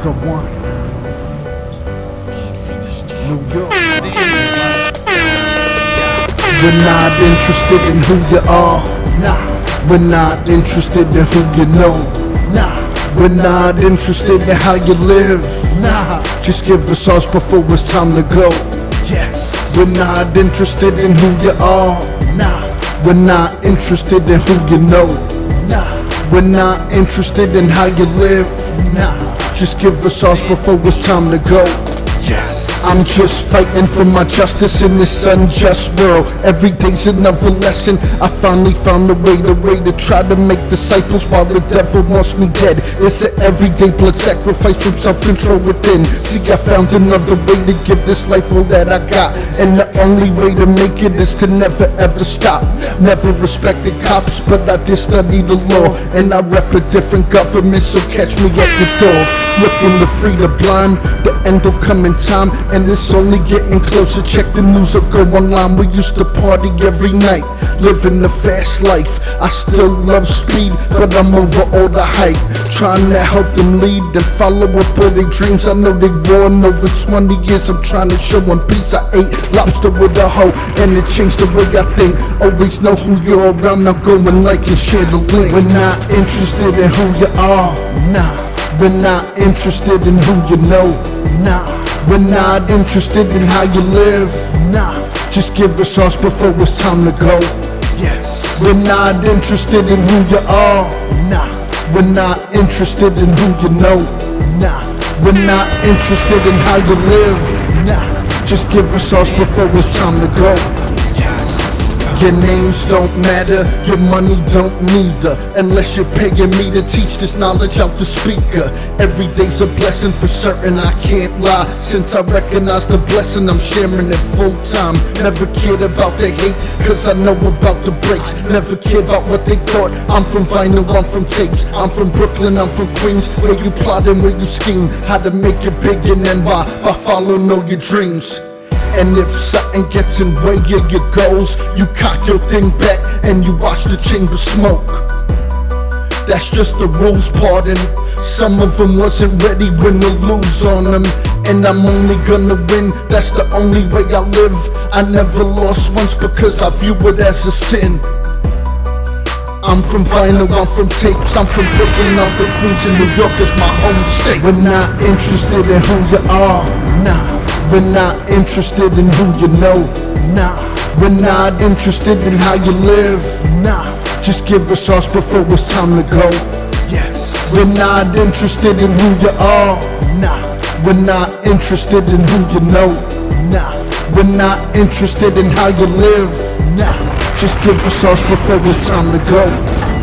The one, Man, finish jam. New York. We're not interested in who you are. Nah. We're not interested in who you know. Nah. We're not interested in how you live. Nah. Just give us ours before it's time to go. Yes. We're not interested in who you are. Nah. We're not interested in who you know. Nah. We're not interested in how you live. Nah. Just give us ours before it's time to go. Yes. I'm just fighting for my justice in this unjust world. Every day's another lesson. I finally found a way, the way to try to make disciples while the devil wants me dead. It's an everyday blood sacrifice from self-control within. See, I found another way to give this life all that I got. And the only way to make it is to never ever stop. Never respected cops, but I did study the law. And I rep a different government, so catch me at the door. Looking to free the blind, end will come in time, and it's only getting closer. Check the news or go online. We used to party every night, living the fast life. I still love speed, but I'm over all the hype. Trying to help them lead and follow up all their dreams. I know they born over 20 years. I'm trying to show one piece. I ate lobster with a hoe, and it changed the way I think. Always know who you're around. Now go and like and share the link. We're not interested in who you are, nah. We're not interested in who you know, nah. We're not interested in how you live, nah. Just give us ours before it's time to go. Yes. We're not interested in who you are, nah. We're not interested in who you know, nah. We're not interested in how you live, nah. Just give us ours before it's time to go. Your names don't matter, your money don't neither. Unless you're paying me to teach this knowledge out the speaker. Every day's a blessing for certain, I can't lie. Since I recognize the blessing, I'm sharing it full time. Never cared about the hate, cause I know about the breaks. Never cared about what they thought. I'm from vinyl, I'm from tapes. I'm from Brooklyn, I'm from Queens. Where you plot and where you scheme. How to make it big and then why? By following all your dreams. And if something gets in way of your goals, you cock your thing back and you watch the chamber smoke. That's just the rules, pardon. Some of them wasn't ready when to lose on them. And I'm only gonna win, that's the only way I live. I never lost once because I view it as a sin. I'm from vinyl, I'm from tapes, I'm from Brooklyn, I'm from Queens, and New York is my home state. We're not interested in who you are, nah. We're not interested in who you know, nah. We're not interested in how you live, nah. Just give us ours before it's time to go. Yes. We're not interested in who you are, nah. We're not interested in who you know, nah. We're not interested in how you live, nah. Just give us ours before it's time to go.